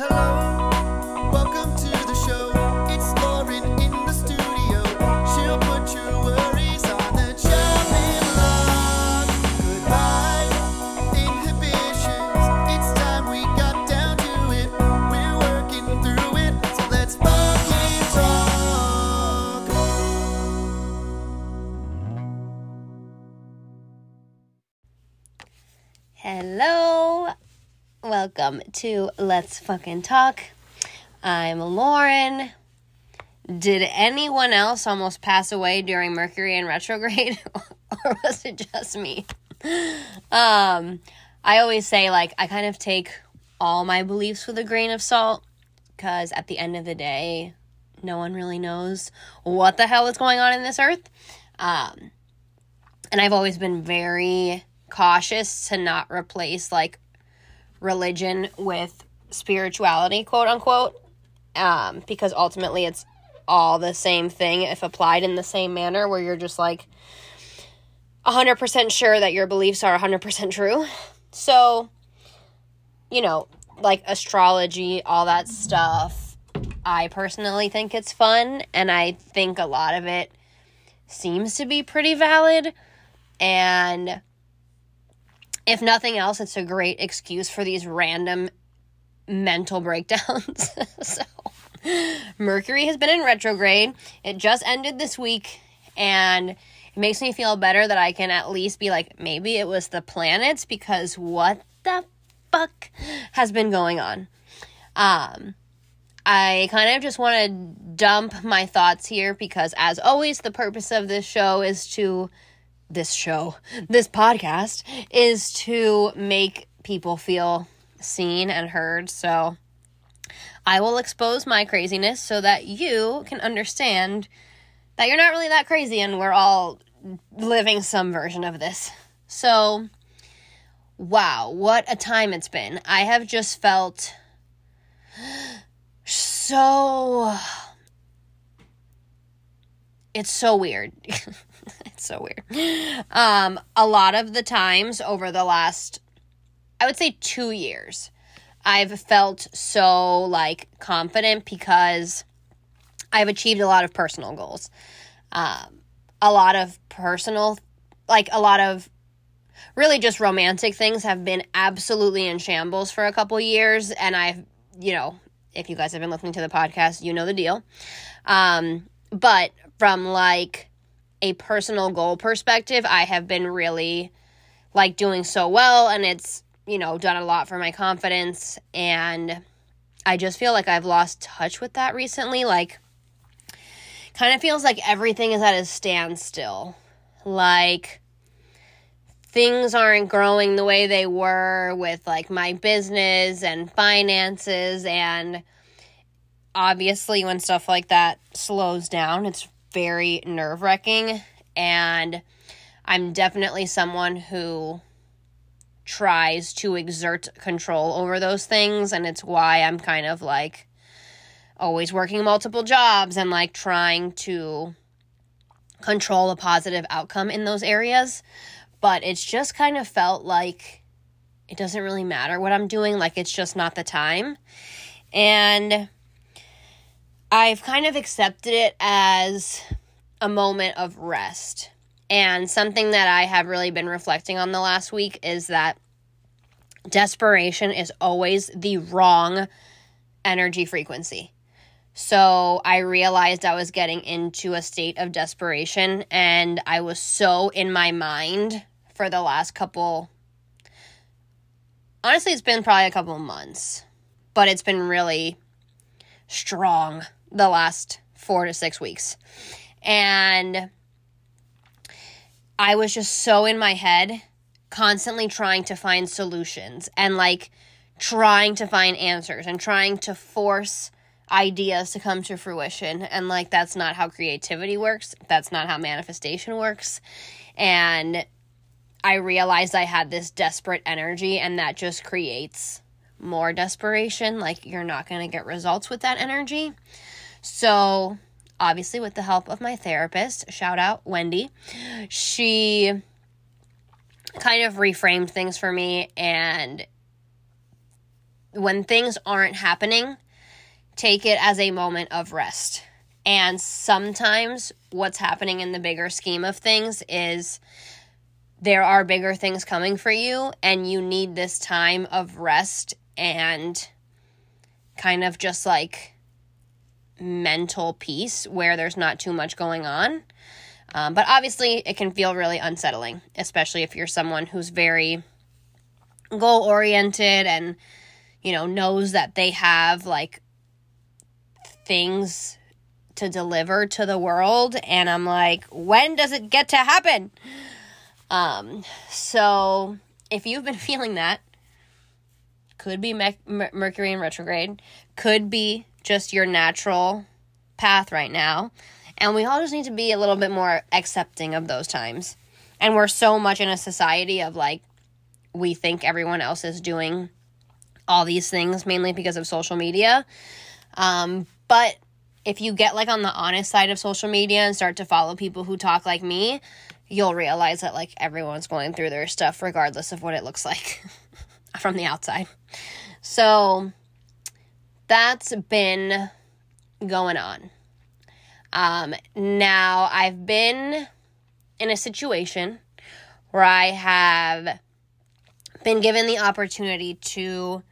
Hello, Welcome to Let's Fucking Talk. I'm Lauren. Did anyone else almost pass away during Mercury in retrograde or was it just me? Um I always say like I kind of take all my beliefs with a grain of salt cuz at the end of the day no one really knows what the hell is going on in this earth. Um and I've always been very cautious to not replace like religion with spirituality, quote unquote, um, because ultimately it's all the same thing if applied in the same manner, where you're just like 100% sure that your beliefs are 100% true. So, you know, like astrology, all that stuff, I personally think it's fun, and I think a lot of it seems to be pretty valid. And if nothing else, it's a great excuse for these random mental breakdowns. so, Mercury has been in retrograde. It just ended this week, and it makes me feel better that I can at least be like, maybe it was the planets because what the fuck has been going on? Um, I kind of just want to dump my thoughts here because, as always, the purpose of this show is to this show, this podcast, is to make people feel seen and heard. So I will expose my craziness so that you can understand that you're not really that crazy and we're all living some version of this. So, wow, what a time it's been. I have just felt so. It's so weird. it's so weird. Um, a lot of the times over the last, I would say two years, I've felt so like confident because I've achieved a lot of personal goals. Um, a lot of personal, like a lot of really just romantic things have been absolutely in shambles for a couple years. And I've, you know, if you guys have been listening to the podcast, you know the deal. Um, but from like a personal goal perspective, I have been really like doing so well and it's, you know, done a lot for my confidence and I just feel like I've lost touch with that recently like kind of feels like everything is at a standstill. Like things aren't growing the way they were with like my business and finances and obviously when stuff like that slows down it's very nerve-wracking and i'm definitely someone who tries to exert control over those things and it's why i'm kind of like always working multiple jobs and like trying to control a positive outcome in those areas. But it's just kind of felt like it doesn't really matter what i'm doing like it's just not the time. And I've kind of accepted it as a moment of rest. And something that I have really been reflecting on the last week is that desperation is always the wrong energy frequency. So I realized I was getting into a state of desperation, and I was so in my mind for the last couple. Honestly, it's been probably a couple months, but it's been really strong the last four to six weeks. And I was just so in my head, constantly trying to find solutions and like trying to find answers and trying to force ideas to come to fruition. And like, that's not how creativity works, that's not how manifestation works. And I realized I had this desperate energy, and that just creates more desperation. Like, you're not going to get results with that energy. So, obviously, with the help of my therapist, shout out Wendy, she kind of reframed things for me and when things aren't happening, take it as a moment of rest. And sometimes what's happening in the bigger scheme of things is there are bigger things coming for you, and you need this time of rest and kind of just like mental peace where there's not too much going on. Um, but obviously, it can feel really unsettling, especially if you're someone who's very goal oriented and, you know, knows that they have like things to deliver to the world. And I'm like, when does it get to happen? Um, so if you've been feeling that, could be me- Mercury in retrograde, could be just your natural path right now. And we all just need to be a little bit more accepting of those times. And we're so much in a society of like, we think everyone else is doing all these things mainly because of social media. Um, but if you get like on the honest side of social media and start to follow people who talk like me, you'll realize that like everyone's going through their stuff regardless of what it looks like from the outside. So that's been going on. Um, now, I've been in a situation where I have been given the opportunity to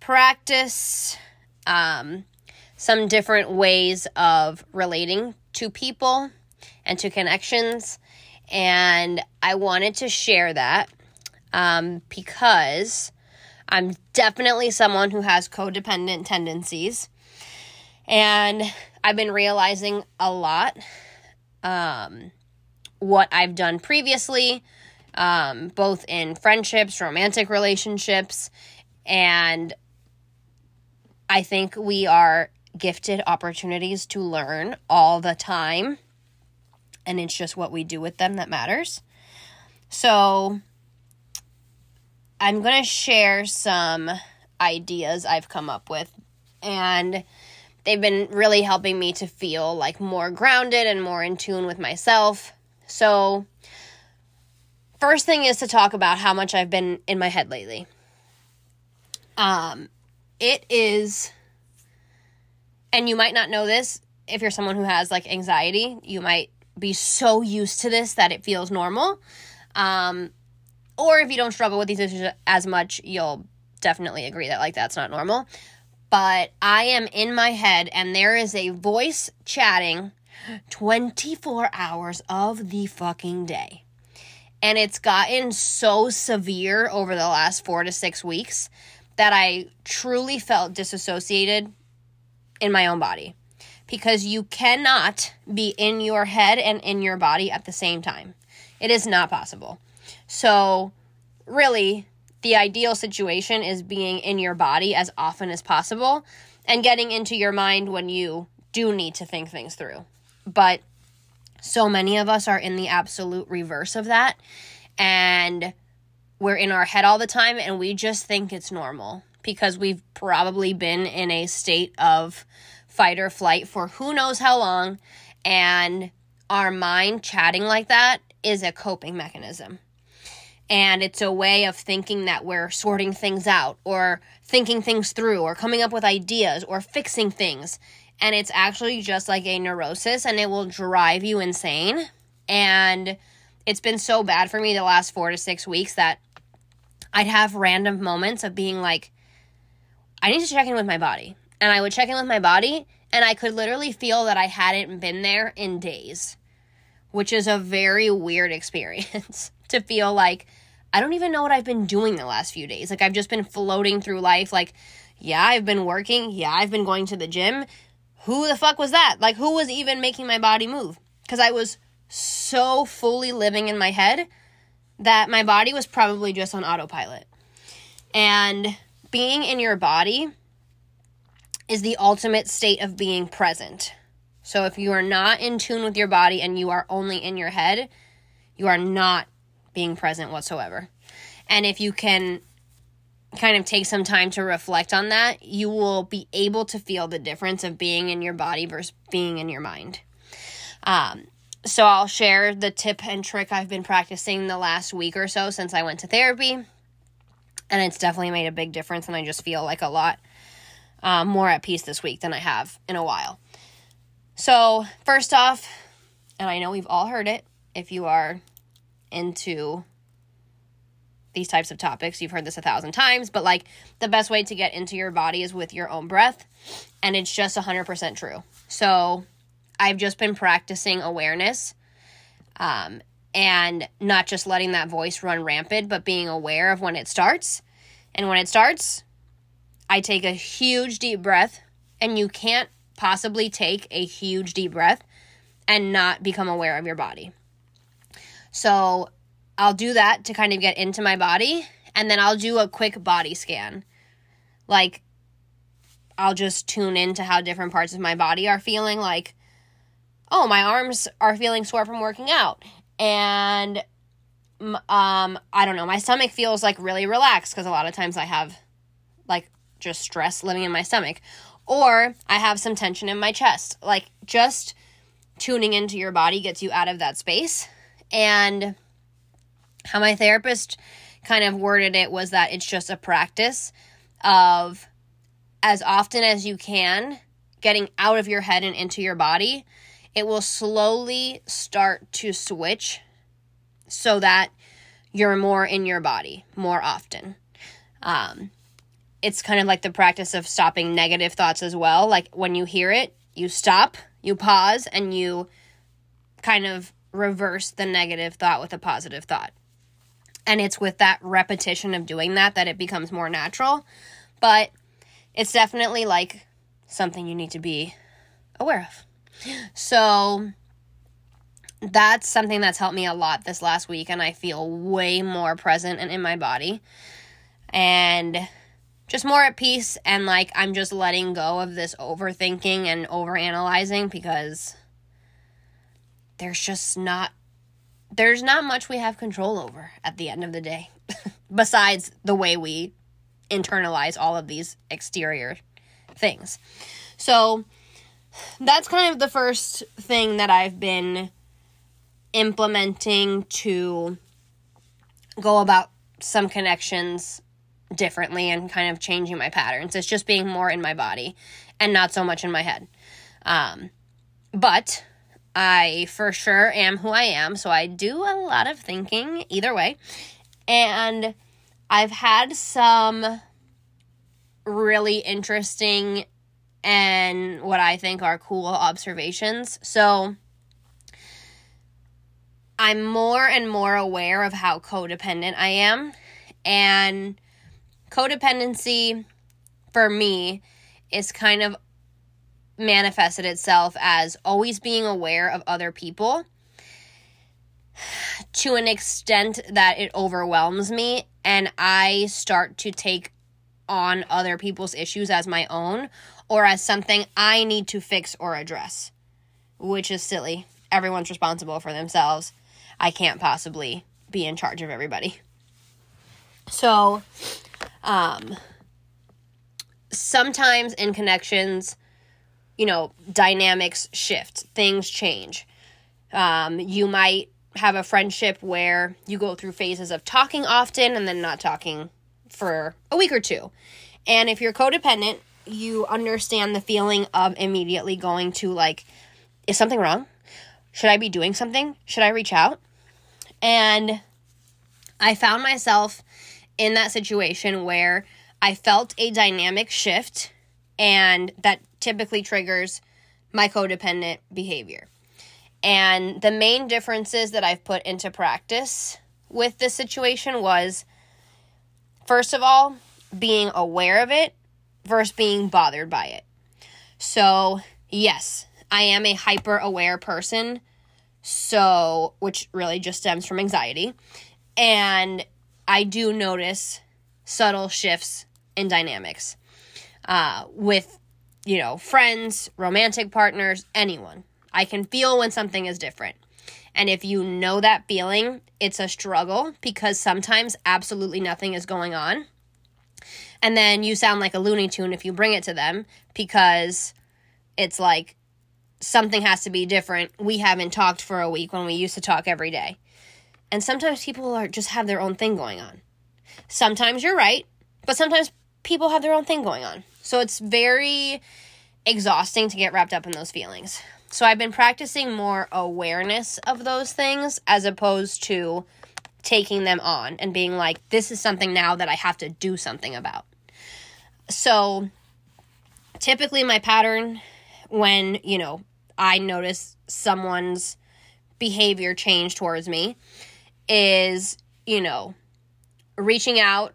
practice um, some different ways of relating to people and to connections. And I wanted to share that um, because I'm definitely someone who has codependent tendencies. And I've been realizing a lot um, what I've done previously, um, both in friendships, romantic relationships, and I think we are gifted opportunities to learn all the time. And it's just what we do with them that matters. So, I'm going to share some ideas I've come up with. And they've been really helping me to feel like more grounded and more in tune with myself. So, first thing is to talk about how much I've been in my head lately. Um, it is, and you might not know this if you're someone who has like anxiety, you might be so used to this that it feels normal. Um, or if you don't struggle with these issues as much, you'll definitely agree that like that's not normal. But I am in my head and there is a voice chatting 24 hours of the fucking day. And it's gotten so severe over the last 4 to 6 weeks that I truly felt disassociated in my own body because you cannot be in your head and in your body at the same time. It is not possible. So, really, the ideal situation is being in your body as often as possible and getting into your mind when you do need to think things through. But so many of us are in the absolute reverse of that. And we're in our head all the time and we just think it's normal because we've probably been in a state of fight or flight for who knows how long. And our mind chatting like that is a coping mechanism and it's a way of thinking that we're sorting things out or thinking things through or coming up with ideas or fixing things. And it's actually just like a neurosis and it will drive you insane. And it's been so bad for me the last 4 to 6 weeks that I'd have random moments of being like I need to check in with my body. And I would check in with my body and I could literally feel that I hadn't been there in days which is a very weird experience to feel like I don't even know what I've been doing the last few days. Like I've just been floating through life like yeah, I've been working. Yeah, I've been going to the gym. Who the fuck was that? Like who was even making my body move? Cuz I was so fully living in my head that my body was probably just on autopilot. And being in your body is the ultimate state of being present. So if you are not in tune with your body and you are only in your head, you are not being present whatsoever. And if you can kind of take some time to reflect on that, you will be able to feel the difference of being in your body versus being in your mind. Um, so I'll share the tip and trick I've been practicing the last week or so since I went to therapy. And it's definitely made a big difference, and I just feel like a lot um, more at peace this week than I have in a while. So, first off, and I know we've all heard it if you are into these types of topics. You've heard this a thousand times, but like the best way to get into your body is with your own breath. And it's just 100% true. So I've just been practicing awareness um, and not just letting that voice run rampant, but being aware of when it starts. And when it starts, I take a huge deep breath, and you can't possibly take a huge deep breath and not become aware of your body. So I'll do that to kind of get into my body, and then I'll do a quick body scan. Like, I'll just tune into how different parts of my body are feeling. Like, oh, my arms are feeling sore from working out. And, um, I don't know, my stomach feels like really relaxed because a lot of times I have like just stress living in my stomach. Or I have some tension in my chest. Like, just tuning into your body gets you out of that space. And, how my therapist kind of worded it was that it's just a practice of as often as you can getting out of your head and into your body it will slowly start to switch so that you're more in your body more often. Um, it's kind of like the practice of stopping negative thoughts as well. Like when you hear it you stop you pause and you kind of reverse the negative thought with a positive thought and it's with that repetition of doing that that it becomes more natural. But it's definitely like something you need to be aware of. So that's something that's helped me a lot this last week, and I feel way more present and in my body. And just more at peace, and like I'm just letting go of this overthinking and overanalyzing because there's just not there's not much we have control over at the end of the day, besides the way we internalize all of these exterior things. So that's kind of the first thing that I've been implementing to go about some connections differently and kind of changing my patterns. It's just being more in my body and not so much in my head. Um, but I for sure am who I am, so I do a lot of thinking either way. And I've had some really interesting and what I think are cool observations. So I'm more and more aware of how codependent I am. And codependency for me is kind of manifested itself as always being aware of other people to an extent that it overwhelms me and I start to take on other people's issues as my own or as something I need to fix or address, which is silly. Everyone's responsible for themselves. I can't possibly be in charge of everybody. So, um, sometimes in connections, you know, dynamics shift, things change. Um, you might have a friendship where you go through phases of talking often and then not talking for a week or two. And if you're codependent, you understand the feeling of immediately going to like, is something wrong? Should I be doing something? Should I reach out? And I found myself in that situation where I felt a dynamic shift and that typically triggers my codependent behavior. And the main differences that I've put into practice with this situation was first of all, being aware of it versus being bothered by it. So, yes, I am a hyper aware person, so which really just stems from anxiety. And I do notice subtle shifts in dynamics uh, with you know, friends, romantic partners, anyone. I can feel when something is different. And if you know that feeling, it's a struggle because sometimes absolutely nothing is going on. And then you sound like a Looney Tune if you bring it to them because it's like something has to be different. We haven't talked for a week when we used to talk every day. And sometimes people are just have their own thing going on. sometimes you're right, but sometimes people have their own thing going on. So it's very exhausting to get wrapped up in those feelings. So I've been practicing more awareness of those things as opposed to taking them on and being like, this is something now that I have to do something about. So typically, my pattern when, you know, I notice someone's behavior change towards me is, you know, reaching out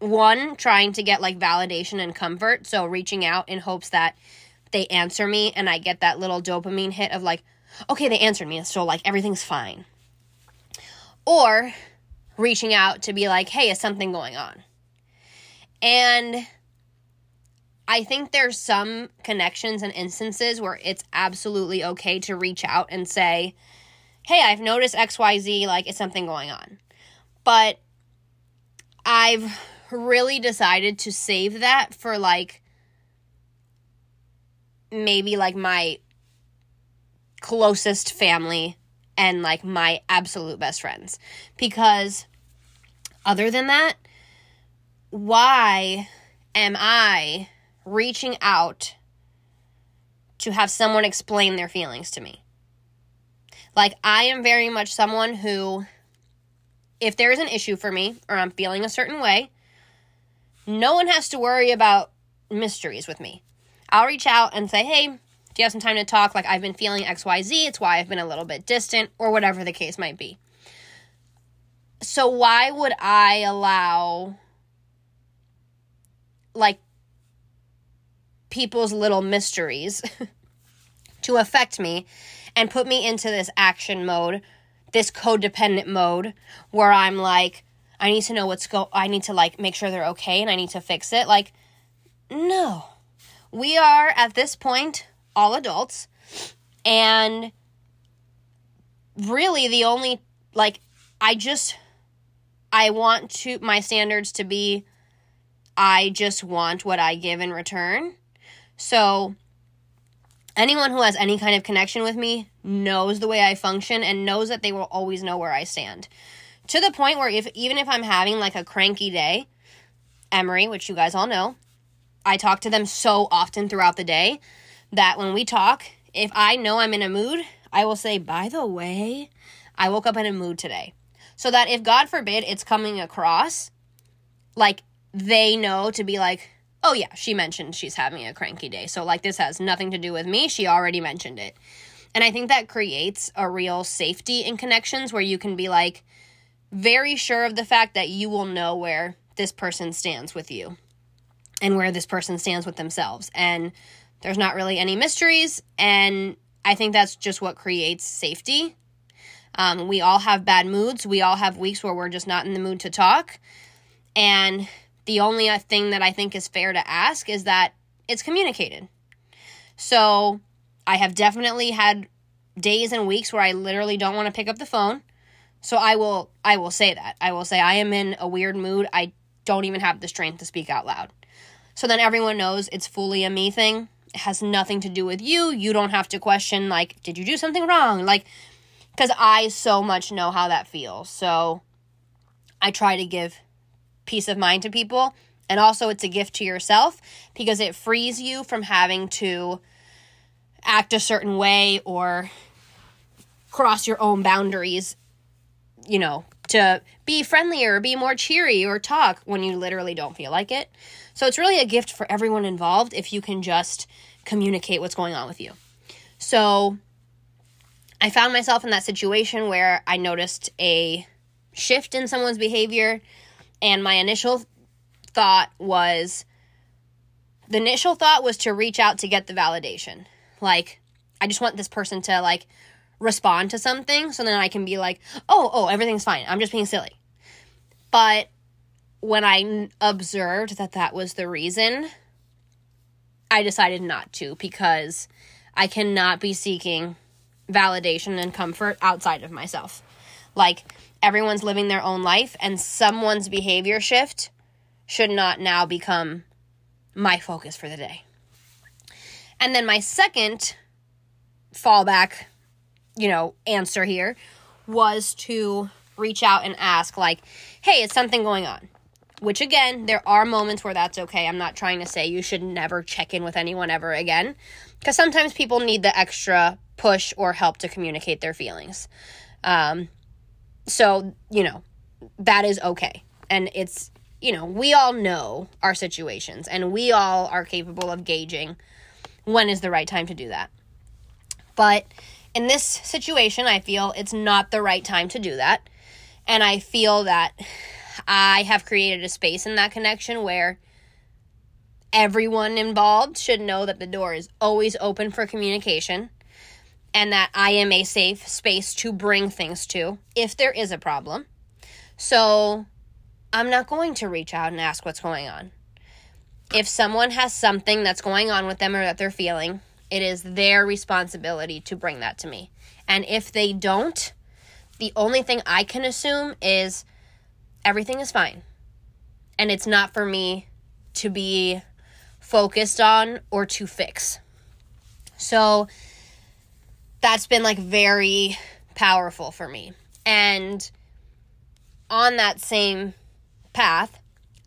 one trying to get like validation and comfort so reaching out in hopes that they answer me and i get that little dopamine hit of like okay they answered me so like everything's fine. Or reaching out to be like hey is something going on? And i think there's some connections and instances where it's absolutely okay to reach out and say hey i've noticed xyz like is something going on? But i've really decided to save that for like maybe like my closest family and like my absolute best friends. Because other than that why am i reaching out to have someone explain their feelings to me? Like i am very much someone who if there is an issue for me or i'm feeling a certain way no one has to worry about mysteries with me. I'll reach out and say, hey, do you have some time to talk? Like, I've been feeling XYZ. It's why I've been a little bit distant, or whatever the case might be. So, why would I allow, like, people's little mysteries to affect me and put me into this action mode, this codependent mode, where I'm like, I need to know what's go I need to like make sure they're okay and I need to fix it. Like no. We are at this point all adults and really the only like I just I want to my standards to be I just want what I give in return. So anyone who has any kind of connection with me knows the way I function and knows that they will always know where I stand to the point where if even if I'm having like a cranky day, Emery, which you guys all know, I talk to them so often throughout the day that when we talk, if I know I'm in a mood, I will say, "By the way, I woke up in a mood today." So that if God forbid it's coming across like they know to be like, "Oh yeah, she mentioned she's having a cranky day." So like this has nothing to do with me. She already mentioned it. And I think that creates a real safety in connections where you can be like, very sure of the fact that you will know where this person stands with you and where this person stands with themselves. And there's not really any mysteries. And I think that's just what creates safety. Um, we all have bad moods. We all have weeks where we're just not in the mood to talk. And the only uh, thing that I think is fair to ask is that it's communicated. So I have definitely had days and weeks where I literally don't want to pick up the phone. So I will I will say that. I will say I am in a weird mood. I don't even have the strength to speak out loud. So then everyone knows it's fully a me thing. It has nothing to do with you. You don't have to question like did you do something wrong? Like cuz I so much know how that feels. So I try to give peace of mind to people and also it's a gift to yourself because it frees you from having to act a certain way or cross your own boundaries you know, to be friendlier, be more cheery, or talk when you literally don't feel like it. So it's really a gift for everyone involved if you can just communicate what's going on with you. So I found myself in that situation where I noticed a shift in someone's behavior, and my initial thought was the initial thought was to reach out to get the validation. Like, I just want this person to like respond to something so then I can be like, oh, oh, everything's fine. I'm just being silly. But when I observed that that was the reason, I decided not to because I cannot be seeking validation and comfort outside of myself. Like, everyone's living their own life, and someone's behavior shift should not now become my focus for the day. And then my second fallback you know, answer here was to reach out and ask, like, hey, is something going on? Which, again, there are moments where that's okay. I'm not trying to say you should never check in with anyone ever again, because sometimes people need the extra push or help to communicate their feelings. Um, so, you know, that is okay. And it's, you know, we all know our situations and we all are capable of gauging when is the right time to do that. But in this situation, I feel it's not the right time to do that. And I feel that I have created a space in that connection where everyone involved should know that the door is always open for communication and that I am a safe space to bring things to if there is a problem. So I'm not going to reach out and ask what's going on. If someone has something that's going on with them or that they're feeling, it is their responsibility to bring that to me. And if they don't, the only thing I can assume is everything is fine. And it's not for me to be focused on or to fix. So that's been like very powerful for me. And on that same path,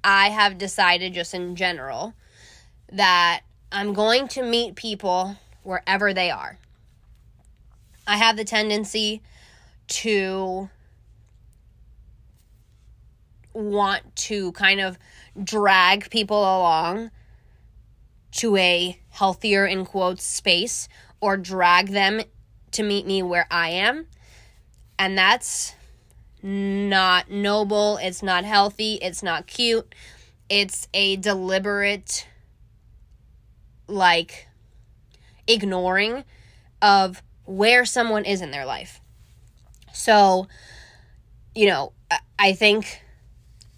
I have decided, just in general, that I'm going to meet people wherever they are. I have the tendency to want to kind of drag people along to a healthier, in quotes, space or drag them to meet me where I am. And that's not noble, it's not healthy, it's not cute. It's a deliberate like ignoring of where someone is in their life. So, you know, I think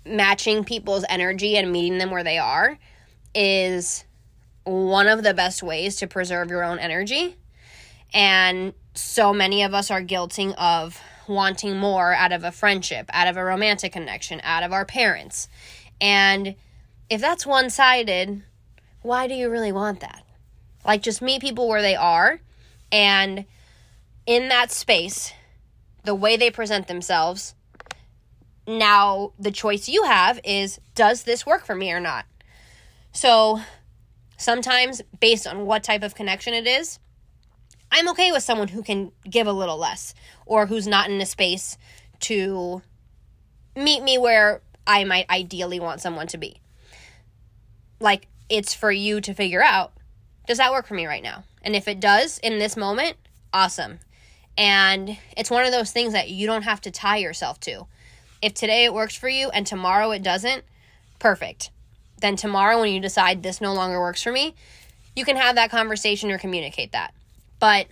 matching people's energy and meeting them where they are is one of the best ways to preserve your own energy. And so many of us are guilting of wanting more out of a friendship, out of a romantic connection, out of our parents. And if that's one sided, why do you really want that? Like, just meet people where they are. And in that space, the way they present themselves, now the choice you have is does this work for me or not? So, sometimes based on what type of connection it is, I'm okay with someone who can give a little less or who's not in a space to meet me where I might ideally want someone to be. Like, it's for you to figure out does that work for me right now? And if it does in this moment, awesome. And it's one of those things that you don't have to tie yourself to. If today it works for you and tomorrow it doesn't, perfect. Then tomorrow, when you decide this no longer works for me, you can have that conversation or communicate that. But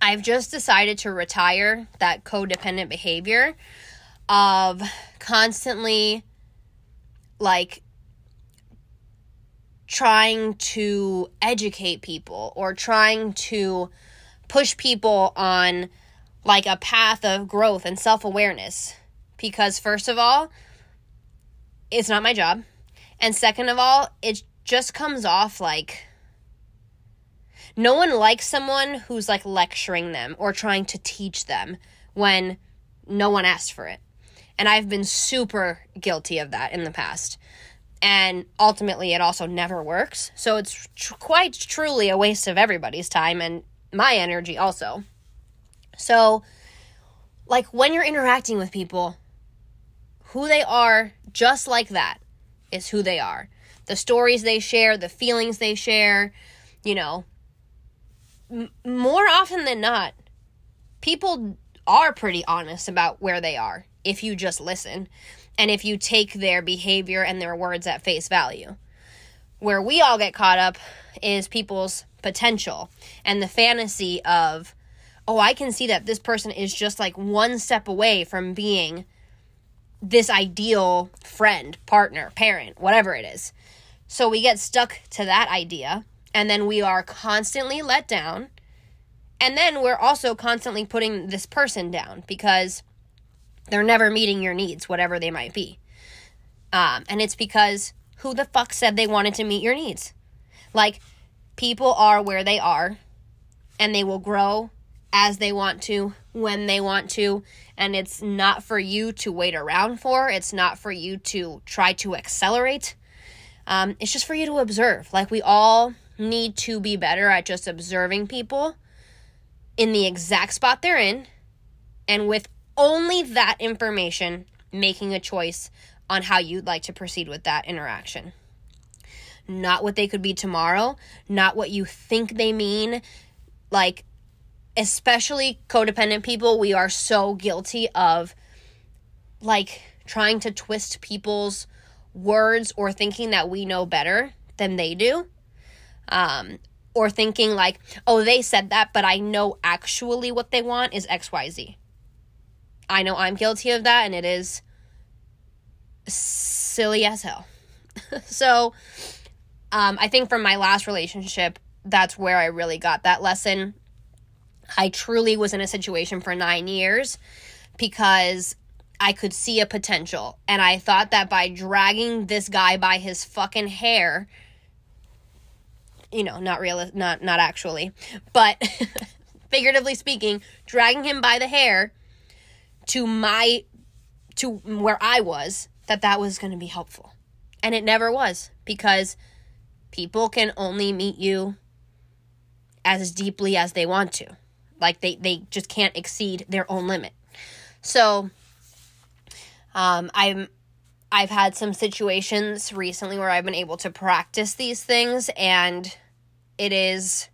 I've just decided to retire that codependent behavior of constantly like trying to educate people or trying to push people on like a path of growth and self-awareness because first of all it's not my job and second of all it just comes off like no one likes someone who's like lecturing them or trying to teach them when no one asked for it. And I've been super guilty of that in the past. And ultimately, it also never works. So it's tr- quite truly a waste of everybody's time and my energy, also. So, like, when you're interacting with people, who they are, just like that, is who they are. The stories they share, the feelings they share, you know, m- more often than not, people are pretty honest about where they are if you just listen and if you take their behavior and their words at face value. Where we all get caught up is people's potential and the fantasy of, oh, I can see that this person is just like one step away from being this ideal friend, partner, parent, whatever it is. So we get stuck to that idea and then we are constantly let down. And then we're also constantly putting this person down because they're never meeting your needs, whatever they might be. Um, and it's because who the fuck said they wanted to meet your needs? Like, people are where they are, and they will grow as they want to, when they want to, and it's not for you to wait around for. It's not for you to try to accelerate. Um, it's just for you to observe. Like we all need to be better at just observing people in the exact spot they're in, and with only that information, making a choice on how you'd like to proceed with that interaction. Not what they could be tomorrow, not what you think they mean. Like, especially codependent people, we are so guilty of like trying to twist people's words or thinking that we know better than they do. Um, or thinking like, oh, they said that, but I know actually what they want is XYZ. I know I'm guilty of that, and it is silly as hell. so, um, I think from my last relationship, that's where I really got that lesson. I truly was in a situation for nine years because I could see a potential. And I thought that by dragging this guy by his fucking hair, you know, not real, not not actually, but figuratively speaking, dragging him by the hair to my to where I was, that that was going to be helpful. And it never was because people can only meet you as deeply as they want to. Like they they just can't exceed their own limit. So um I'm I've had some situations recently where I've been able to practice these things and it is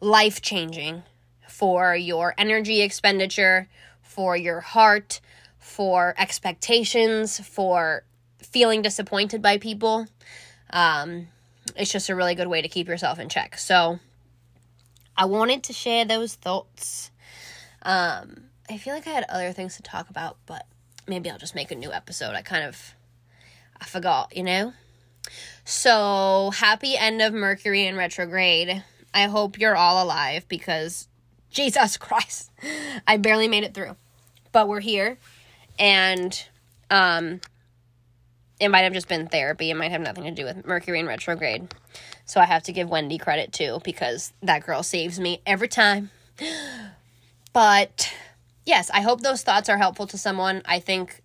life changing for your energy expenditure, for your heart, for expectations, for feeling disappointed by people. Um, it's just a really good way to keep yourself in check. So, I wanted to share those thoughts. Um, I feel like I had other things to talk about, but maybe I'll just make a new episode. I kind of I forgot, you know? So, happy end of Mercury in retrograde. I hope you're all alive because Jesus Christ, I barely made it through. But we're here and um it might have just been therapy. It might have nothing to do with Mercury in retrograde. So I have to give Wendy credit too because that girl saves me every time. But yes, I hope those thoughts are helpful to someone. I think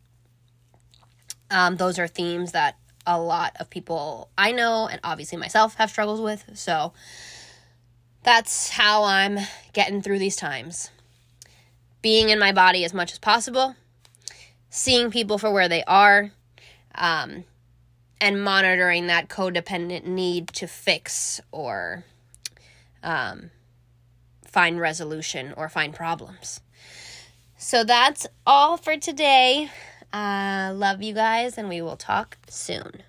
um, those are themes that a lot of people I know and obviously myself have struggles with. So that's how I'm getting through these times. Being in my body as much as possible, seeing people for where they are, um, and monitoring that codependent need to fix or um, find resolution or find problems. So that's all for today. Uh, love you guys, and we will talk soon.